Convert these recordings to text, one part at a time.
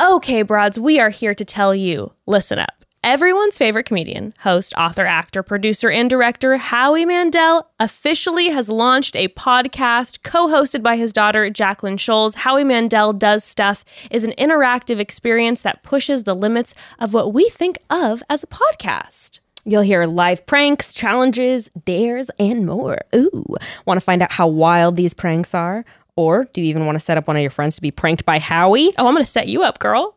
Okay, broads, we are here to tell you listen up. Everyone's favorite comedian, host, author, actor, producer, and director, Howie Mandel, officially has launched a podcast co hosted by his daughter, Jackelyn Shultz. Howie Mandel Does Stuff is an interactive experience that pushes the limits of what we think of as a podcast. You'll hear live pranks, challenges, dares, and more. Ooh, want to find out how wild these pranks are? Or do you even want to set up one of your friends to be pranked by Howie? Oh, I'm going to set you up, girl.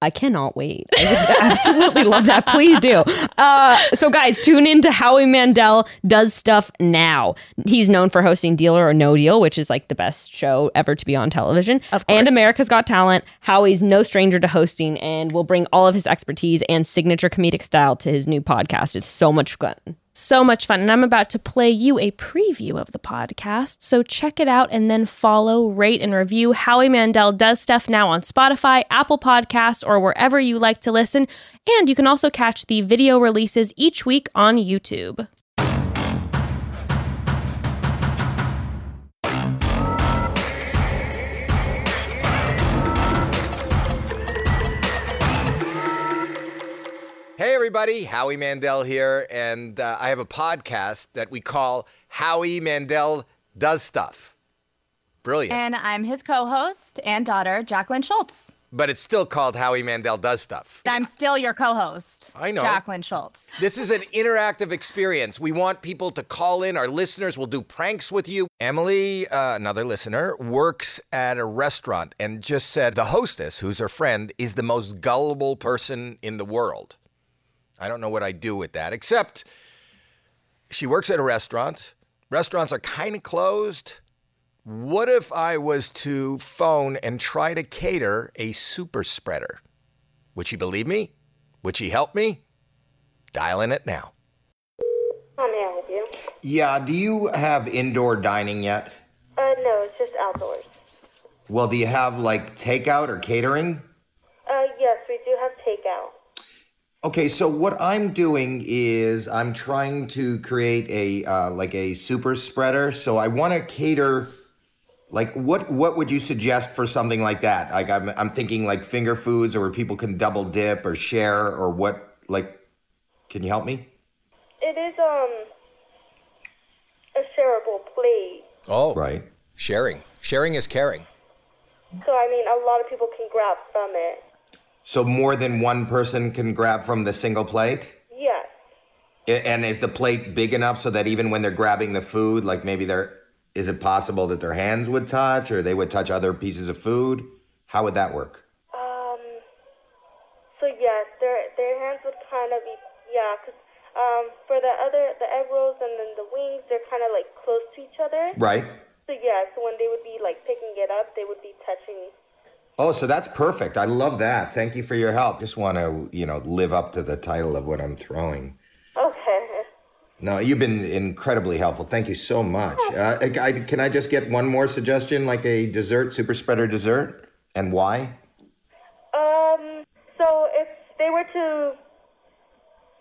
I cannot wait. I absolutely love that. Please do. Uh, so, guys, tune in to Howie Mandel does stuff now. He's known for hosting Deal or No Deal, which is like the best show ever to be on television. Of course. And America's Got Talent. Howie's no stranger to hosting and will bring all of his expertise and signature comedic style to his new podcast. It's so much fun. So much fun. And I'm about to play you a preview of the podcast. So check it out and then follow, rate, and review Howie Mandel Does Stuff now on Spotify, Apple Podcasts, or wherever you like to listen. And you can also catch the video releases each week on YouTube. Everybody, Howie Mandel here, and uh, I have a podcast that we call Howie Mandel Does Stuff. Brilliant. And I'm his co host and daughter, Jackelyn Shultz. but it's still called Howie Mandel Does Stuff. I'm still your co host. I know. Jackelyn Shultz. This is an interactive experience. We want people to call in. Our listeners will do pranks with you. Emily, uh, another listener, works at a restaurant and just said the hostess, who's her friend, is the most gullible person in the world. I don't know what I do with that, except she works at a restaurant. Restaurants are kind of closed. What if I was to phone and try to cater a super spreader? Would she believe me? Would she help me? Dial in it now. How may I help you? Yeah, do you have indoor dining yet? Uh, no, it's just outdoors. Well, do you have like takeout or catering? Uh, yes, we do have takeout. Okay, so what I'm doing is I'm trying to create a uh, like a super spreader. So I want to cater. Like what? What would you suggest for something like that? Like I'm, I'm thinking like finger foods, or where people can double dip or share, or what? Like, can you help me? It is, um, a shareable plate. Oh, Right. Sharing. Sharing is caring. So, I mean, a lot of people can grab from it. So more than one person can grab from the single plate. Yes. And is the plate big enough so that even when they're grabbing the food, like maybe they're, is it possible that their hands would touch or they would touch other pieces of food? How would that work? Um, so yes, their, their hands would kind of be, yeah, 'cause um, for the other, the egg rolls and then the wings, they're kind of like close to each other. Right. So yeah, so when they would be like picking it up, they would be touching. Oh, so that's perfect. I love that. Thank you for your help. Just want to, you know, live up to the title of what I'm throwing. Okay. No, you've been incredibly helpful. Thank you so much. Uh, I, I- can I just get one more suggestion, like a dessert, super spreader dessert, and why? Um, so if they were to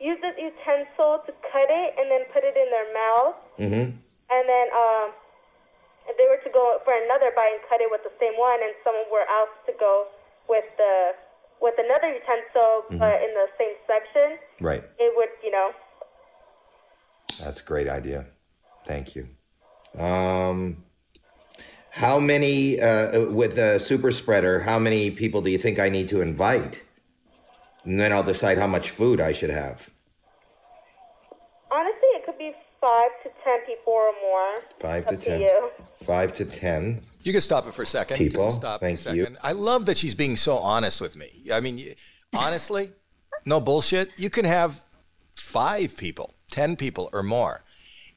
use this utensil to cut it and then put it in their mouth, Mm-hmm. and then um, if they were to go for another bite and cut it with the same one, and someone were asked to go with the with another utensil but in the same section, Right. it would you know That's a great idea. Thank you. Um, how many uh, with a super spreader? How many people do you think I need to invite? And then I'll decide how much food I should have. honestly it could be five to ten people or more. Five Up to ten. you. Five to ten. You can stop it for a second. People, Just stop thank for a you. I love that she's being so honest with me. I mean, honestly, no bullshit. You can have five people, 10 people, or more.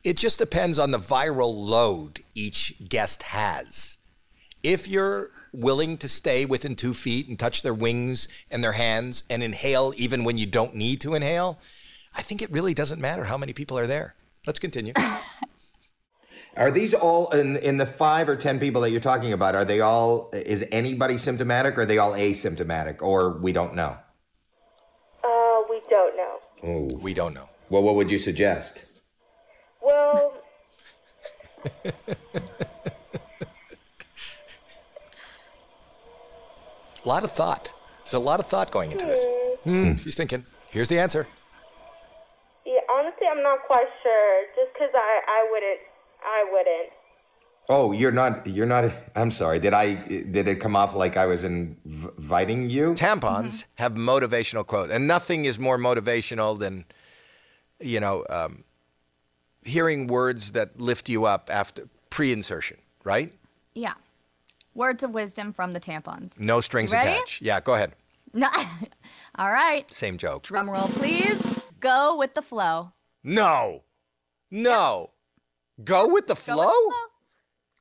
It just depends on the viral load each guest has. If you're willing to stay within two feet and touch their wings and their hands and inhale even when you don't need to inhale, I think it really doesn't matter how many people are there. Let's continue. Are these all in in the five or ten people that you're talking about? Are they all? Is anybody symptomatic? Or are they all asymptomatic? Or we don't know? Uh, we don't know. Oh, we don't know. well, what would you suggest? Well, A lot of thought. There's a lot of thought going into this. Hmm, she's thinking. Here's the answer. Yeah, honestly, I'm not quite sure. Just because I, I wouldn't, I wouldn't. Oh, you're not. You're not. I'm sorry. Did I? Did it come off like I was inviting you? Tampons have motivational quotes, and nothing is more motivational than, you know, um, hearing words that lift you up after pre-insertion, right? Yeah. Words of wisdom from the tampons. No strings Ready? attached. Yeah, go ahead. No. All right. Same joke. Drum roll, please. Go with the flow. No, no. Go with the flow.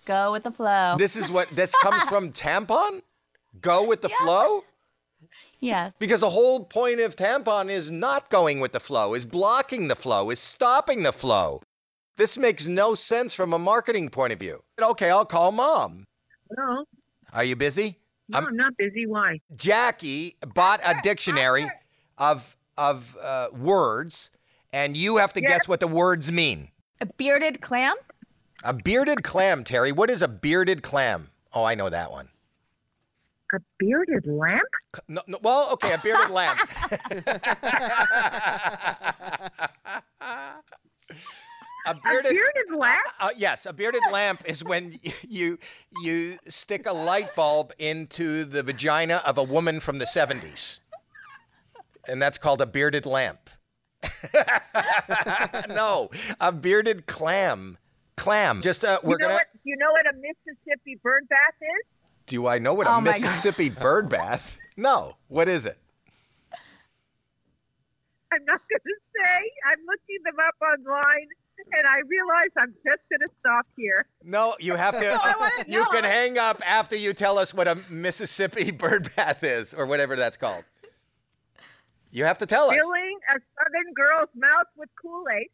Go with the flow. This is what this comes from tampon? Go with the flow? yes. Because the whole point of tampon is not going with the flow, is blocking the flow, is stopping the flow. This makes no sense from a marketing point of view. Okay, I'll call mom. No, Are you busy? no, I'm, not busy. Why? Jackie bought a dictionary of of uh, words, and you have to guess what the words mean. A bearded clam? A bearded clam, Terry. What is a bearded clam? Oh, I know that one. A bearded lamp? No, no, well, okay, a bearded lamp. a A bearded, bearded lamp? uh, yes, a bearded lamp is when you you stick a light bulb into the vagina of a woman from the 70s. And that's called a bearded lamp. no, a bearded clam. Clam. Just uh, we're you know gonna what? You know what a Mississippi bird bath is? Do I know what Oh a my God. Mississippi bird bath? No. What is it? I'm not going to say. I'm looking them up online, and I realize I'm just going to stop here. No, you have to. I wanna you can hang up after you tell us what a Mississippi bird bath is, or whatever that's called. You have to tell us. Filling a southern girl's mouth with Kool-Aid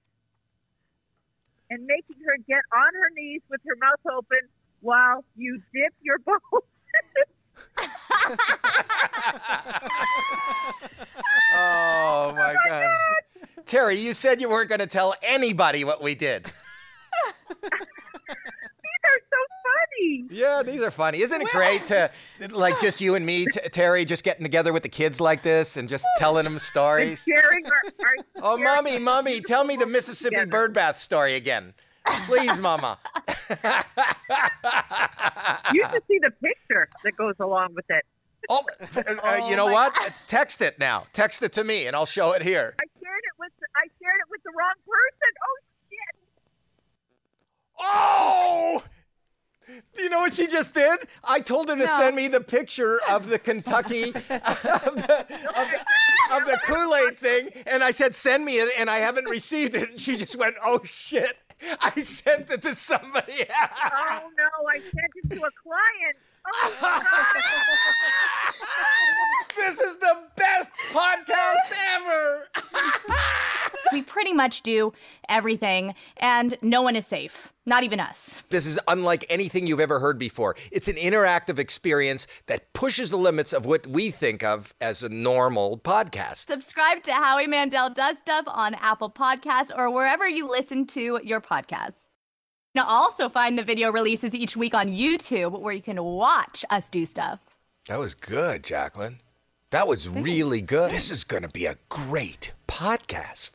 and making her get on her knees with her mouth open while you dip your bowl. Oh my oh, God. Terry, you said you weren't going to tell anybody what we did. These are so funny. Yeah, these are funny. Isn't it great to, like, just you and me, t- Terry, just getting together with the kids like this and just telling them stories? Sharing our, our Oh, mommy, mommy, tell me the Mississippi together. bird bath story again. Please, mama. You should see the picture that goes along with it. Oh, uh, you know what? Text it now. Text it to me, and I'll show it here. I shared it with I shared it with the wrong person. Oh shit! Oh! Do you know what she just did? I told her to send me the picture of the Kentucky of the, of the, of the Kool-Aid thing, and I said, "Send me it," and I haven't received it. And she just went, "Oh shit!" I sent it to somebody. Oh no, I sent it to a client. Oh God! this is the best podcast ever. We pretty much do everything, and no one is safe. Not even us. This is unlike anything you've ever heard before. It's an interactive experience that pushes the limits of what we think of as a normal podcast. Subscribe to Howie Mandel Does Stuff on Apple Podcasts or wherever you listen to your podcasts. Now, also find the video releases each week on YouTube where you can watch us do stuff. That was good, Jackelyn. That was really good. This is going to be a great podcast.